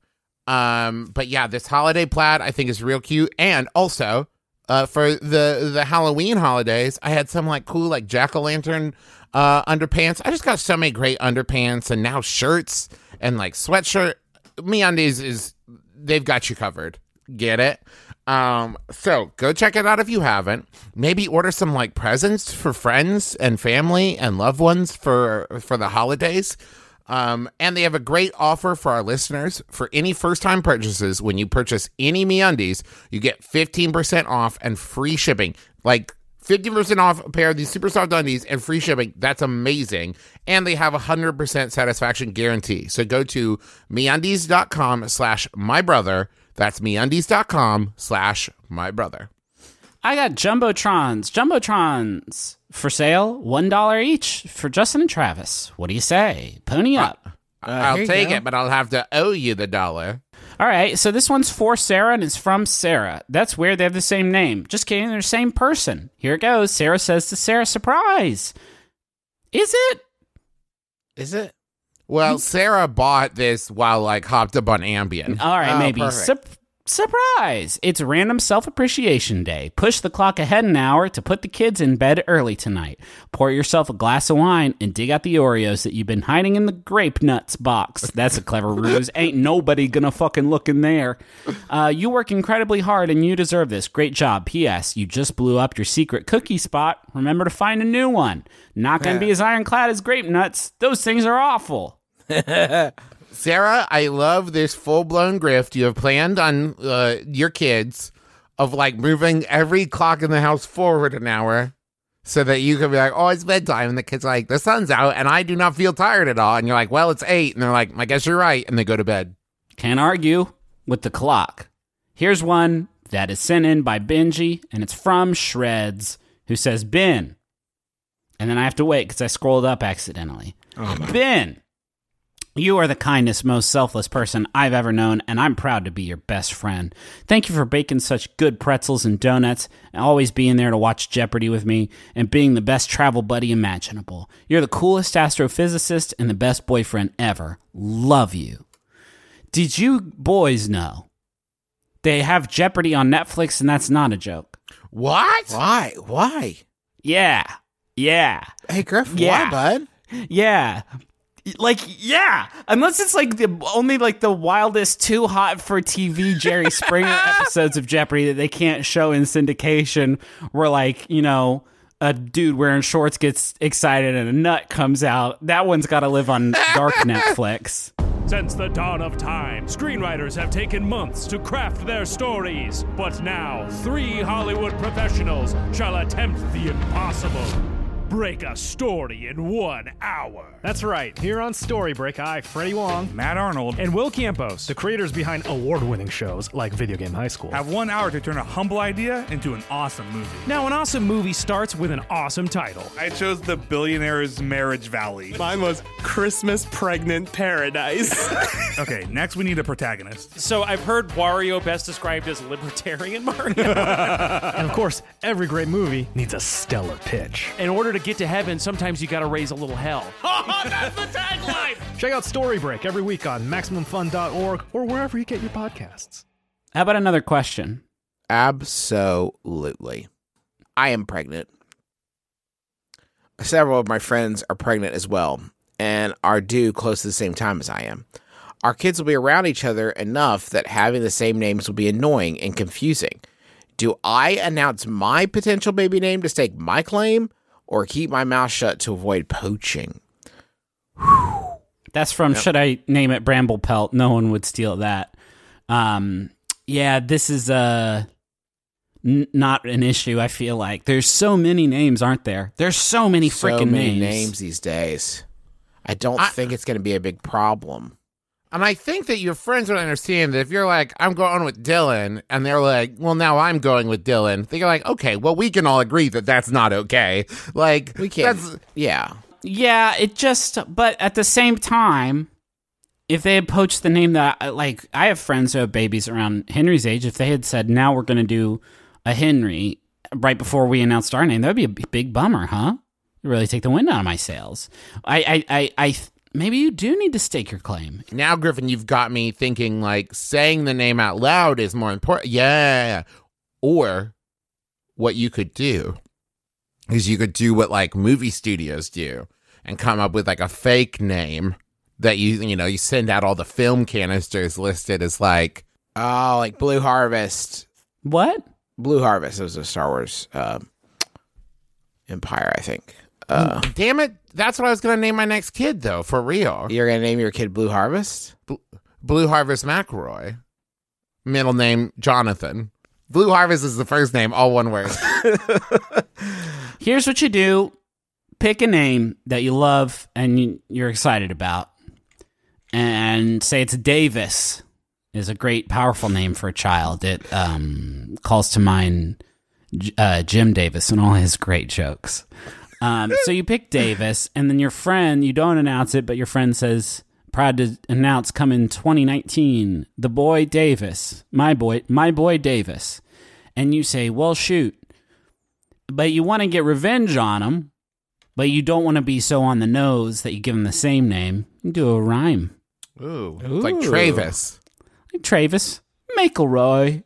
Um, but yeah, this holiday plaid I think is real cute, and also uh, for the the Halloween holidays, I had some like cool like jack o' lantern uh, underpants. I just got so many great underpants, and now shirts and like sweatshirt. MeUndies is they've got you covered. Get it? Um, so go check it out if you haven't. Maybe order some like presents for friends and family and loved ones for for the holidays. Um, and they have a great offer for our listeners. For any first time purchases, when you purchase any MeUndies, you get 15% off and free shipping. Like 50% off a pair of these super soft undies and free shipping. That's amazing. And they have a 100% satisfaction guarantee. So go to MeUndies.com slash my brother. That's MeUndies.com slash my brother. I got jumbotrons, jumbotrons for sale, one dollar each for Justin and Travis. What do you say? Pony up. Uh, I'll take go. it, but I'll have to owe you the dollar. All right, so this one's for Sarah and it's from Sarah. That's weird. They have the same name. Just kidding. They're the same person. Here it goes. Sarah says to Sarah, surprise. Is it? Is it? Well, Sarah bought this while like hopped up on Ambien. All right, Oh, maybe. perfect. Surprise! It's Random Self Appreciation Day. Push the clock ahead an hour to put the kids in bed early tonight. Pour yourself a glass of wine and dig out the Oreos that you've been hiding in the grape nuts box. That's a clever ruse. Ain't nobody gonna fucking look in there. Uh, you work incredibly hard and you deserve this. Great job. P.S. You just blew up your secret cookie spot. Remember to find a new one. Not gonna be as ironclad as grape nuts. Those things are awful. [LAUGHS] Sarah, I love this full blown grift you have planned on uh, your kids of like moving every clock in the house forward an hour so that you can be like, oh, it's bedtime. And the kid's like, the sun's out and I do not feel tired at all. And you're like, well, it's eight. And they're like, I guess you're right. And they go to bed. Can't argue with the clock. Here's one that is sent in by Benji, and it's from Shreds, who says, Ben. And then I have to wait because I scrolled up accidentally. Oh, Ben, you are the kindest, most selfless person I've ever known, and I'm proud to be your best friend. Thank you for baking such good pretzels and donuts, and always being there to watch Jeopardy with me, and being the best travel buddy imaginable. You're the coolest astrophysicist and the best boyfriend ever. Love you. Did you boys know they have Jeopardy on Netflix and that's not a joke? What? Why? Why? Yeah. Yeah. Hey, Griff, Yeah. why, bud? Yeah. Like yeah, unless it's like the only like the wildest too hot for TV Jerry Springer [LAUGHS] episodes of Jeopardy that they can't show in syndication where like, you know, a dude wearing shorts gets excited and a nut comes out. That one's got to live on dark [LAUGHS] Netflix. Since the dawn of time, screenwriters have taken months to craft their stories. But now, three Hollywood professionals shall attempt the impossible. Break a story in one hour. That's right. Here on Storybreak, I, Freddie Wong, Matt Arnold and Will Campos, the creators behind award-winning shows like Video Game High School. have one hour to turn a humble idea into an awesome movie. Now, an awesome movie starts with an awesome title. I chose The Billionaire's Marriage Valley. Mine was Christmas Pregnant Paradise. [LAUGHS] [LAUGHS] Okay, next we need a protagonist. So I've heard Wario best described as libertarian Mario. [LAUGHS] And of course, every great movie needs a stellar pitch. in order to get to heaven, sometimes you gotta raise a little hell. [LAUGHS] Oh, that's the tagline! [LAUGHS] Check out Storybreak every week on MaximumFun.org or wherever you get your podcasts. How about another question? Absolutely. I am pregnant. Several of my friends are pregnant as well and are due close to the same time as I am. Our kids will be around each other enough that having the same names will be annoying and confusing. Do I announce my potential baby name to stake my claim or keep my mouth shut to avoid poaching? That's from Should I Name It Bramble Pelt? No one would steal that. Um, yeah, this is uh, n- not an issue, I feel like. There's so many names, aren't there? There's so many So freaking many names. names these days. I don't I- think it's going to be a big problem. And I think that your friends would understand that if you're like, I'm going with Dylan, and they're like, well, now I'm going with Dylan, they're like, okay, well, we can all agree that that's not okay. Like, We can't. That's, yeah. Yeah, it just, but at the same time, if they had poached the name that, uh, like, I have friends who have babies around Henry's age. If they had said, now we're going to do a Henry right before we announced our name, that would be a big bummer, huh? It'd really take the wind out of my sails. I, I, I, I maybe you do need to stake your claim. now, Griffin, you've got me thinking like saying the name out loud is more important. Yeah. Or what you could do is you could do what like movie studios do and come up with like a fake name that you, you know, you send out all the film canisters listed as like, Oh, like Blue Harvest. What? Blue Harvest was a Star Wars uh, Empire, I think. Uh, damn it. That's what I was going to name my next kid, though, for real. you're gonna name your kid Blue Harvest? Blue Harvest McElroy. Middle name Jonathan. Blue Harvest is the first name, all one word. [LAUGHS] Here's what you do pick a name that you love and you, you're excited about, and say it's Davis. Is a great, powerful name for a child. It um, calls to mind uh, Jim Davis and all his great jokes. Um, so you pick Davis, and then your friend, you don't announce it, but your friend says, proud to announce coming 2019, the boy Davis, my boy, my boy Davis. And you say, well, shoot, but you want to get revenge on him, but you don't want to be so on the nose that you give him the same name. You do a rhyme. Ooh. It's like Travis. Like Travis McElroy.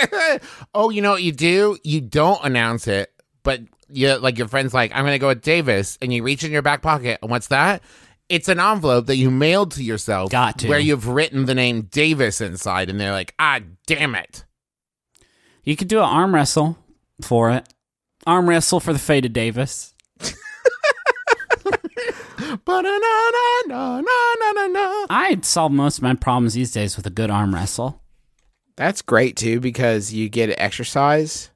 [LAUGHS] oh, you know what you do? You don't announce it, but you like your friend's like, I'm going to go with Davis, and you reach in your back pocket, and what's that? It's an envelope that you mailed to yourself, Got to. where you've written the name Davis inside, and they're like, ah, damn it. You could do an arm wrestle for it. Arm wrestle for the fate of Davis. [LAUGHS] I'd solve most of my problems these days with a good arm wrestle. That's great too because you get exercise.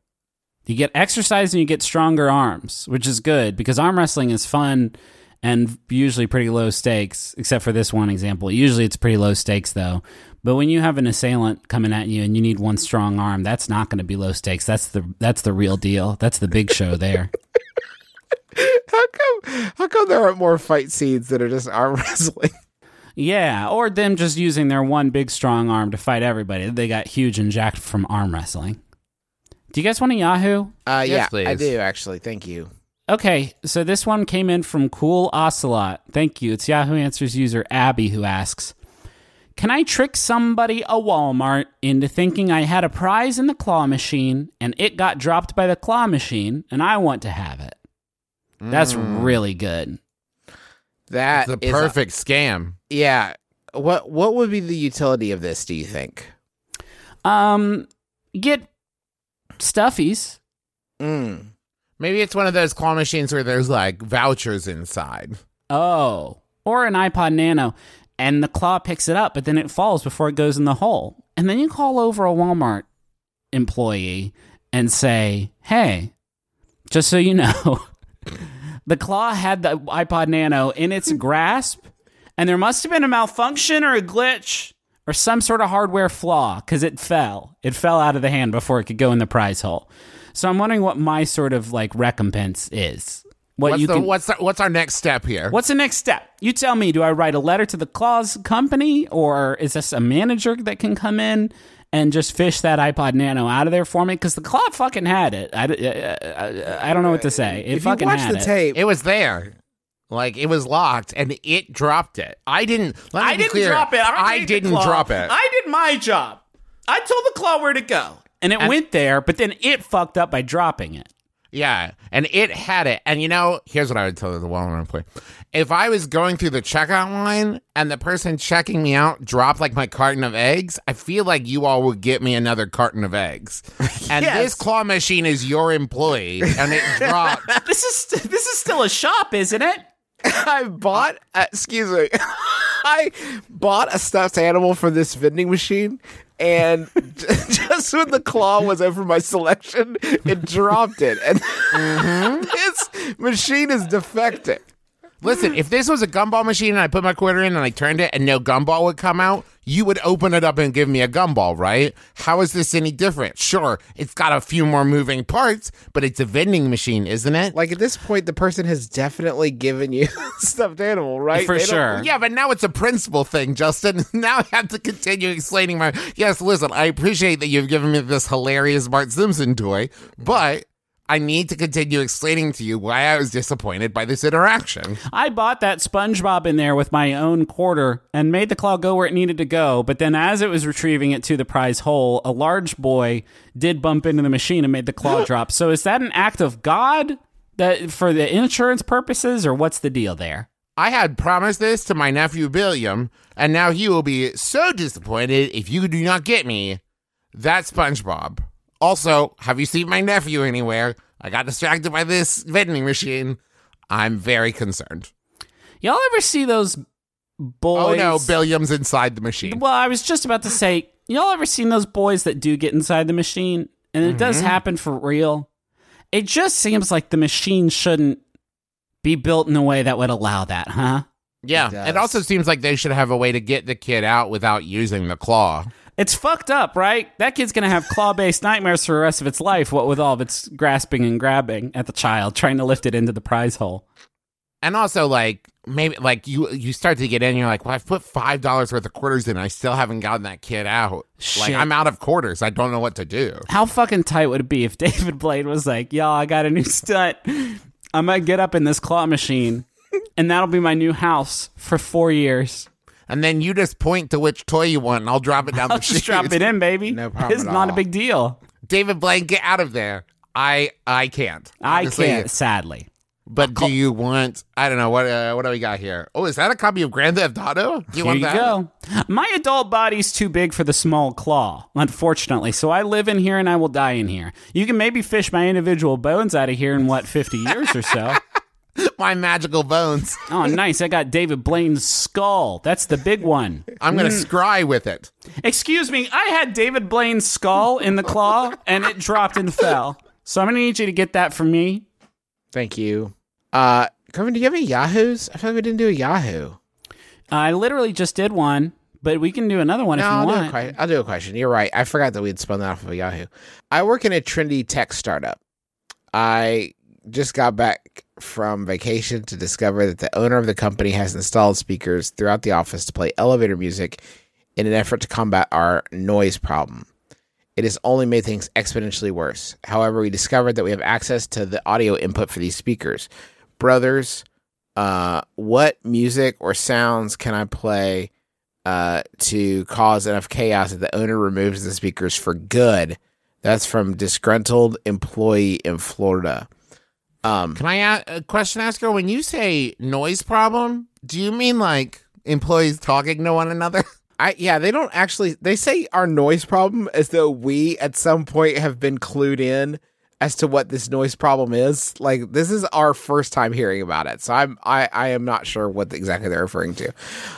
You get exercise and you get stronger arms, which is good because arm wrestling is fun and usually pretty low stakes, except for this one example. Usually it's pretty low stakes though. But when you have an assailant coming at you and you need one strong arm, that's not going to be low stakes. That's the that's the real deal. That's the big show there. [LAUGHS] How come? How come there aren't more fight scenes that are just arm [LAUGHS] wrestling? Yeah, or them just using their one big strong arm to fight everybody. They got huge and jacked from arm wrestling. Do you guys want a Yahoo? Uh, Yes, yeah, I do actually. Thank you. Okay, so this one came in from Cool Ocelot. Thank you. It's Yahoo Answers user Abby who asks Can I trick somebody a Walmart into thinking I had a prize in the claw machine and it got dropped by the claw machine and I want to have it? That's really good. That It's the is a- perfect scam. yeah. What what would be the utility of this? Do you think? Um, get stuffies. Mm. Maybe it's one of those claw machines where there's like vouchers inside. Oh, or an iPod Nano, and the claw picks it up, but then it falls before it goes in the hole. And then you call over a Walmart employee and say, "Hey, just so you know, [LAUGHS] the claw had the iPod Nano in its grasp, and there must have been a malfunction or a glitch." Or some sort of hardware flaw because it fell. It fell out of the hand before it could go in the prize hole. So I'm wondering what my sort of like recompense is. What what's, you the, can, what's, the, what's our next step here? What's the next step? You tell me. Do I write a letter to the Claus company, or is this a manager that can come in and just fish that iPod Nano out of there for me? Because the Claw fucking had it. I, I, I, uh, uh, uh, I don't know what to say. It if you watch had the it. tape, It was there. Like it was locked and it dropped it. I didn't let me I be didn't clear. drop it. I, I didn't drop it. I did my job. I told the Claw where to go, and it went there. But then it fucked up by dropping it. Yeah, and it had it. And you know, here's what I would tell the Walmart employee: if I was going through the checkout line and the person checking me out dropped like my carton of eggs, I feel like you all would get me another carton of eggs. [LAUGHS] And Yes. this claw machine is your employee, and it [LAUGHS] dropped. This is this is still a shop, isn't it? [LAUGHS] I bought. Uh, excuse me. [LAUGHS] I bought a stuffed animal for this vending machine, and [LAUGHS] just when the claw was over my selection, it dropped it, and this machine is defective. Listen, if this was a gumball machine and I put my quarter in and I turned it and no gumball would come out, you would open it up and give me a gumball, right? How is this any different? Sure, it's got a few more moving parts, but it's a vending machine, isn't it? Like at this point, the person has definitely given you [LAUGHS] stuffed animal, right? For They sure. Yeah, but now it's a principle thing, Justin. [LAUGHS] Now I have to continue explaining my. Yes, listen, I appreciate that you've given me this hilarious Bart Simpson toy, but I need to continue explaining to you why I was disappointed by this interaction. I bought that SpongeBob in there with my own quarter and made the claw go where it needed to go. But then, as it was retrieving it to the prize hole, a large boy did bump into the machine and made the claw [GASPS] drop. So, is that an act of God that for the insurance purposes, or what's the deal there? I had promised this to my nephew William, and now he will be so disappointed if you do not get me that SpongeBob. Also, have you seen my nephew anywhere? I got distracted by this vending machine. I'm very concerned. Y'all ever see those boys? Oh no, William's inside the machine. Well, I was just about to say, y'all ever seen those boys that do get inside the machine? And it does Mm-hmm. happen for real. It just seems like the machine shouldn't be built in a way that would allow that, huh? Yeah, does. it also seems like they should have a way to get the kid out without using the claw. It's fucked up, right? That kid's gonna have claw based nightmares for the rest of its life, what with all of its grasping and grabbing at the child, trying to lift it into the prize hole. And also, like maybe like you you start to get in, you're like, well, I've put five dollars worth of quarters in, and I still haven't gotten that kid out. Like I'm out of quarters. I don't know what to do. How fucking tight would it be if [LAUGHS] David Blaine was like, Y'all, I got a new stunt. I might get up in this claw machine, and that'll be my new house for four years. And then you just point to which toy you want, and I'll drop it down I'll the just drop it in, baby. No problem It's at not a big deal. David Blaine, get out of there. I I can't. I can't, sadly. But do you want? I don't know what. Uh, what do we got here? Oh, is that a copy of Grand Theft Auto? Do you Here want you go. My adult body's too big for the small claw, unfortunately. So I live in here and I will die in here. You can maybe fish my individual bones out of here in what, 50 years or so? [LAUGHS] My magical bones. Oh, nice. I got David Blaine's skull. That's the big one. I'm gonna scry with it. Excuse me. I had David Blaine's skull in the claw and it dropped and fell. So I'm going to need you to get that for me. Thank you. Uh, Kevin, do you have any Yahoos? I feel like we didn't do a Yahoo. I literally just did one, but we can do another one No, if you I'll do, a want. que- I'll do a question. You're right. I forgot that we had spun that off of a Yahoo. I work in a trendy tech startup. I just got back from vacation to discover that the owner of the company has installed speakers throughout the office to play elevator music in an effort to combat our noise problem. It has only made things exponentially worse. However, we discovered that we have access to the audio input for these speakers. Brothers, uh, what music or sounds can I play uh, to cause enough chaos that the owner removes the speakers for good? That's from disgruntled employee in Florida. Um, Can I ask a question, Asker? When you say noise problem, do you mean like employees talking to one another? [LAUGHS] I yeah, they don't actually. They say our noise problem as though we at some point have been clued in as to what this noise problem is. Like this is our first time hearing about it, so I'm I I am not sure what exactly they're referring to.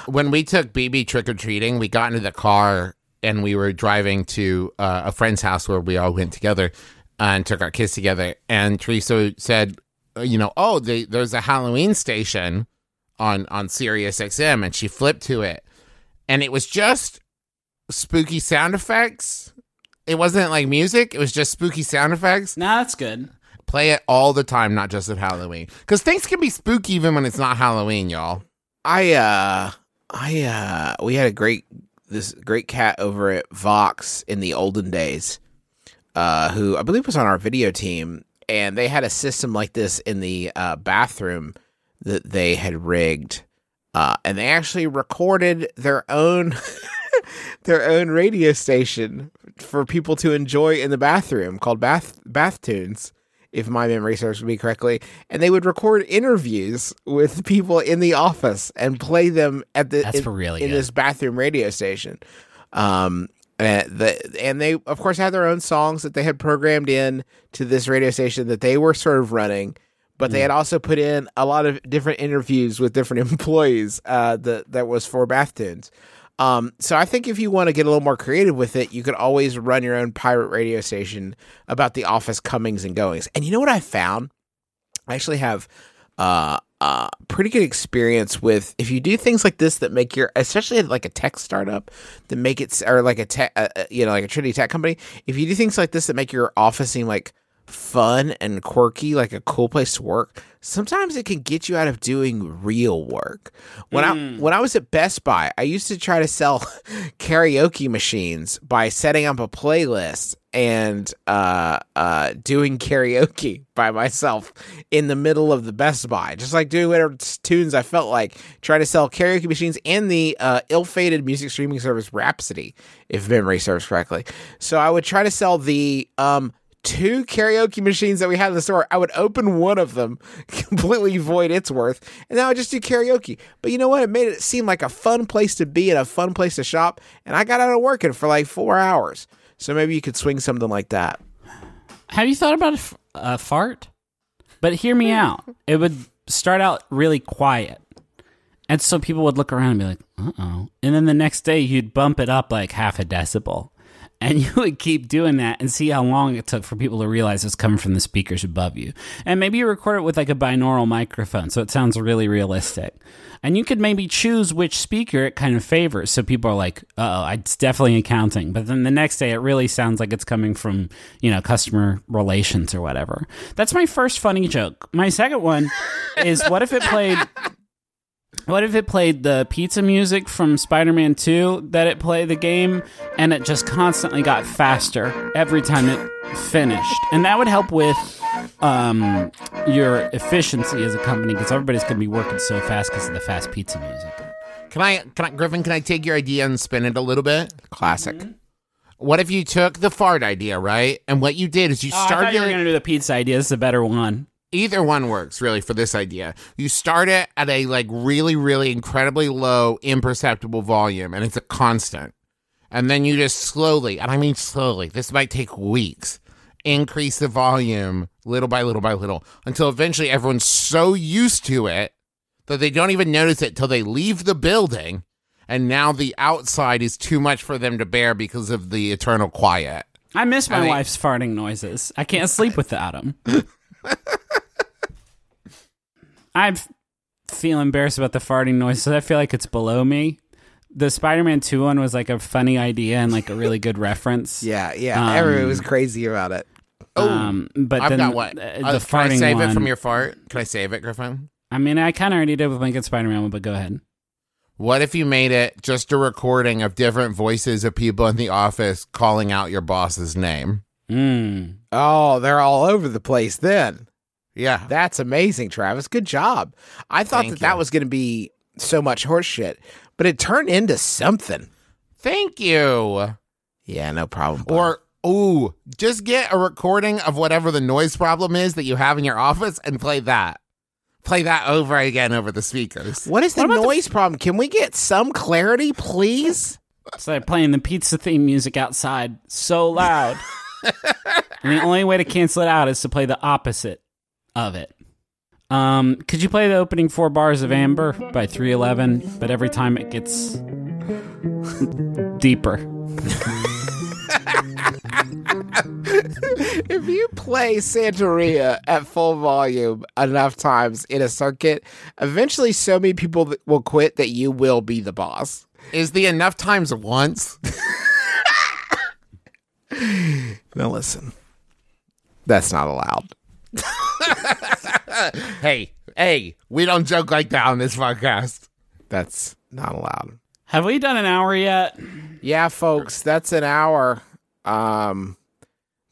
when we took BB trick or treating, we got into the car and we were driving to uh, a friend's house where we all went together and took our kids together. And Teresa said, uh, you know, oh, they, there's a Halloween station on on Sirius XM, and she flipped to it, and it was just spooky sound effects. It wasn't like music; it was just spooky sound effects. Nah, that's good. Play it all the time, not just at Halloween, because things can be spooky even when it's not Halloween, y'all. I uh I uh we had a great this great cat over at Vox in the olden days, uh, who I believe was on our video team, and they had a system like this in the uh, bathroom that they had rigged, uh, and they actually recorded their own [LAUGHS] their own radio station for people to enjoy in the bathroom called Bath Bath Tunes. If my memory serves me correctly, and they would record interviews with [LAUGHS] people in the office and play them at the That's in, really in good. this bathroom radio station. Um, and the and they of course had their own songs that they had programmed in to this radio station that they were sort of running, but they had also put in a lot of different interviews with different [LAUGHS] employees uh, that that was for Bath Tunes. Um, so I think if you want to get a little more creative with it, you could always run your own pirate radio station about the office comings and goings. And you know what I found? I actually have uh, uh, pretty good experience with if you do things like this that make your, especially like a tech startup, that make it or like a tech, uh, uh, you know, like a Trinity Tech company. If you do things like this that make your office seem like fun and quirky, like a cool place to work, sometimes it can get you out of doing real work. When I when I was at Best Buy, I used to try to sell [LAUGHS] karaoke machines by setting up a playlist and uh uh doing [LAUGHS] karaoke by myself in the middle of the Best Buy. Just like doing whatever tunes I felt like, trying to sell karaoke machines and the uh, ill-fated music streaming service Rhapsody, if memory serves correctly. So I would try to sell the um two karaoke machines that we had in the store. I would open one of them, [LAUGHS] completely void its worth, and then I would just do karaoke. But you know what? It made it seem like a fun place to be and a fun place to shop. And I got out of working for like four hours. So maybe you could swing something like that. Have you thought about a, f- a fart? But hear me [LAUGHS] out. It would start out really quiet. And so people would look around and be like, uh oh. And then the next day, you'd bump it up like half a decibel. And [LAUGHS] you would keep doing that and see how long it took for people to realize it's coming from the speakers above you. And maybe you record it with like a binaural microphone so it sounds really realistic. And you could maybe choose which speaker it kind of favors. So people are like, oh, it's definitely accounting. But then the next day, it really sounds like it's coming from, you know, customer relations or whatever. That's my first funny joke. My second one is what if it played what if it played the pizza music from Spider-Man 2 that it played the game and it just constantly got faster every time it finished? And that would help with um, your efficiency as a company because everybody's going to be working so fast because of the fast pizza music. Can I, can I, Griffin? Can I take your idea and spin it a little bit? Classic. What if you took the fart idea, right? And what you did is you Oh, I started. thought you were going to do the pizza idea. This is a better one. Either one works really for this idea. You start it at a like really, really incredibly low, imperceptible volume, and it's a constant. And then you just slowly, and I mean slowly, this might take weeks, increase the volume little by little by little until eventually everyone's so used to it that they don't even notice it till they leave the building. And now the outside is too much for them to bear because of the eternal quiet. I miss my I mean- wife's farting noises. I can't sleep without them. [LAUGHS] I f- feel embarrassed about the farting noises. I feel like it's below me. The Spider-Man 2 one was like a funny idea and like a really good [LAUGHS] reference. Yeah, yeah. Um, Everyone was crazy about it. Um, but I've then got what? uh, Uh, the can I farting save it from your fart? Can I save it, Griffin? I mean, I kind of already did with my good Spider-Man one, but go ahead. What if you made it just a recording of different voices of people in the office calling out your boss's name? Mm. Oh, they're all over the place then. Yeah. That's amazing, Travis. Good job. I thought Thank that that was going to be so much horseshit, but it turned into something. Thank you. Yeah, no problem. bud. Or Ooh, just get a recording of whatever the noise problem is that you have in your office and play that. Play that over again over the speakers. What is the noise problem? Can we get some clarity, please? It's like playing the pizza theme music outside so loud. [LAUGHS] and the only way to cancel it out is to play the opposite of it. Um, could you play the opening four bars of Amber by 311, but every time it gets [LAUGHS] deeper? [LAUGHS] if you play Santeria at full volume enough times in a circuit, eventually so many people will quit that you will be the boss. Is the enough times once? [LAUGHS] Now listen, that's not allowed. [LAUGHS] hey, hey, we don't joke like that on this podcast. That's not allowed. Have we done an hour yet? Yeah, folks, that's an hour. Um,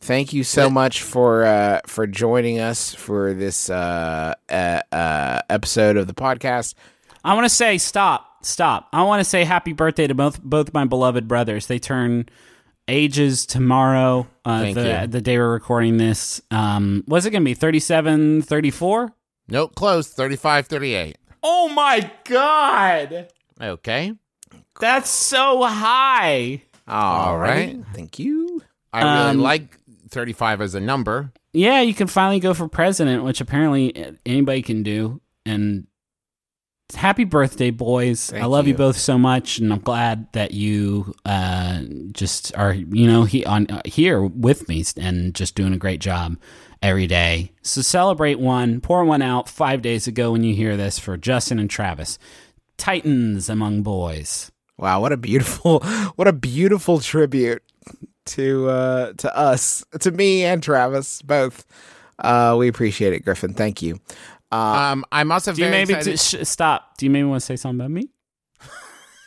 thank you so much for uh, for joining us for this uh, uh, uh, episode of the podcast. I want to say stop, stop. I want to say happy birthday to both both my beloved brothers. They turn ages tomorrow. Uh, Thank the you. the day we're recording this. Um, what's it gonna be? 37, 34? Nope, close. 35, 38. Oh my god, Okay. that's so high. All right. thank you. I really Um, like 35 as a number. Yeah, you can finally go for president, which apparently anybody can do. And happy birthday, boys! Thank I love you. you. both so much, and I'm glad that you uh, just are, you know, he on uh, here with me and just doing a great job every day. So celebrate one, pour one out five days ago when you hear this for Justin and Travis, Titans among boys. Wow, what a beautiful, [LAUGHS] what a beautiful tribute to uh, to us, to me and Travis both. Uh, we appreciate it, Griffin. Thank you. Uh, Um, I'm also Do you maybe excited. t- sh- stop? Do you maybe want to say something about me?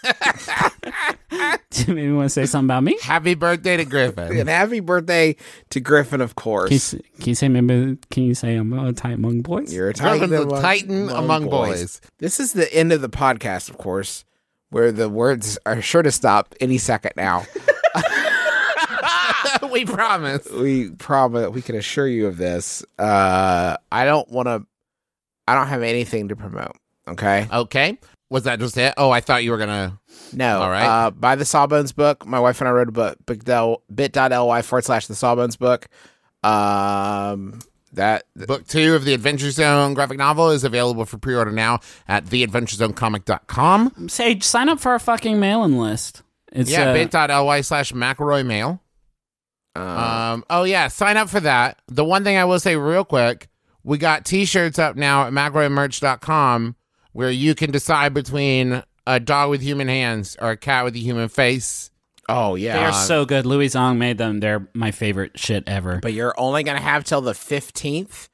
[LAUGHS] Do you maybe want to say something about me? Happy birthday to Griffin. and happy birthday to Griffin, of Can you, course. can you say maybe? Can you say I'm a tight among boys? You're a titan, Griffin's a titan among boys. This is the end of the podcast, of course, where the words are sure to stop any second now. [LAUGHS] we promise. we promise we can assure you of this. Uh, I don't want to. I don't have anything to promote. Okay. Okay. Was that just it? Oh, I thought you were gonna. No. All right. Uh, buy the Sawbones book. My wife and I wrote a book. Bit.ly bit.ly forward slash the Sawbones book. Um, that Book two of the Adventure Zone graphic novel is available for pre-order now at theadventurezonecomic.com. Say sign up for our fucking mailing list. It's yeah, uh, bit.ly slash McElroy Mail. um, Um, oh yeah, sign up for that. The one thing I will say real quick, we got t-shirts up now at McElroymerch.com where you can decide between a dog with human hands or a cat with a human face. oh yeah, they yeah. are so good. Louis Zong made them. They're my favorite shit ever. but you're only gonna have till the fifteenth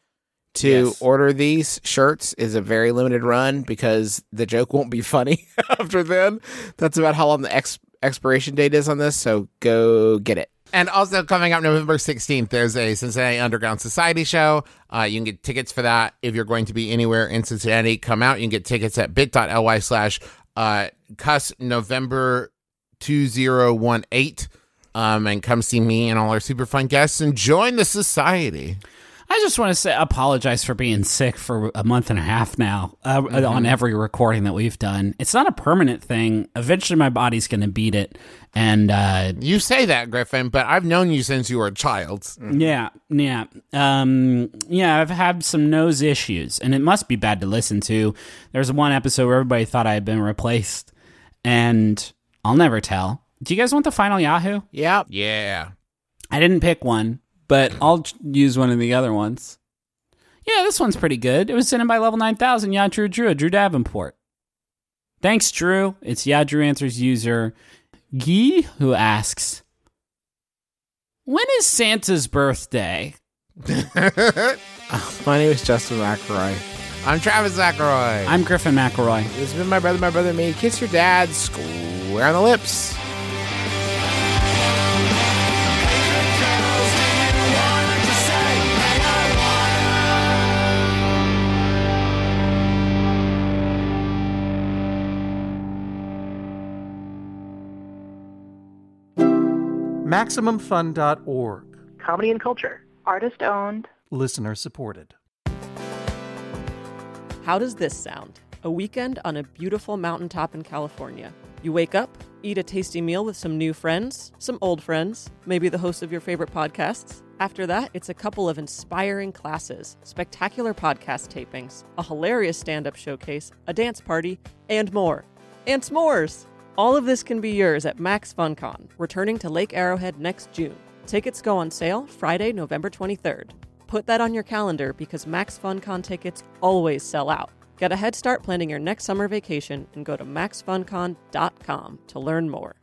to Yes. order these shirts. Is a very limited run because the joke won't be funny [LAUGHS] after then. That's about how long the ex- expiration date is on this. So go get it. And also coming up November 16th, there's a Cincinnati Underground Society show. Uh, you can get tickets for that if you're going to be anywhere in Cincinnati. Come out. You can get tickets at bit.ly slash uh, cuss November 2018. Um, and come see me and all our super fun guests and join the society. I just want to say apologize for being sick for a month and a half now uh, on every recording that we've done. It's not a permanent thing. Eventually, my body's going to beat it, and uh, You say that, Griffin, but I've known you since you were a child. Yeah, yeah. Um, yeah, I've had some nose issues, and it must be bad to listen to. There's one episode where everybody thought I had been replaced, and I'll never tell. Do you guys want the final Yahoo? Yeah. Yeah. I didn't pick one, but I'll use one of the other ones. Yeah, this one's pretty good. It was sent in by level 9000. Yeah, Drew Drew, Drew Davenport. Thanks, Drew. It's Yeah, Drew Answers user Guy who asks, When is Santa's birthday? [LAUGHS] My name is Justin McElroy. I'm Travis Zachary. I'm Griffin McElroy. This has been my brother, my brother, me. Kiss your dad square on the lips. MaximumFun.org. Comedy and culture. Artist owned. Listener supported. How does this sound? A weekend on a beautiful mountaintop in California. You wake up, eat a tasty meal with some new friends, some old friends, maybe the host of your favorite podcasts. After that, it's a couple of inspiring classes, spectacular podcast tapings, a hilarious stand up showcase, a dance party, and more. And s'mores! All of this can be yours at Max FunCon, returning to Lake Arrowhead next June. Tickets go on sale Friday, November 23rd. Put that on your calendar because Max FunCon tickets always sell out. Get a head start planning your next summer vacation and go to maxfuncon.com to learn more.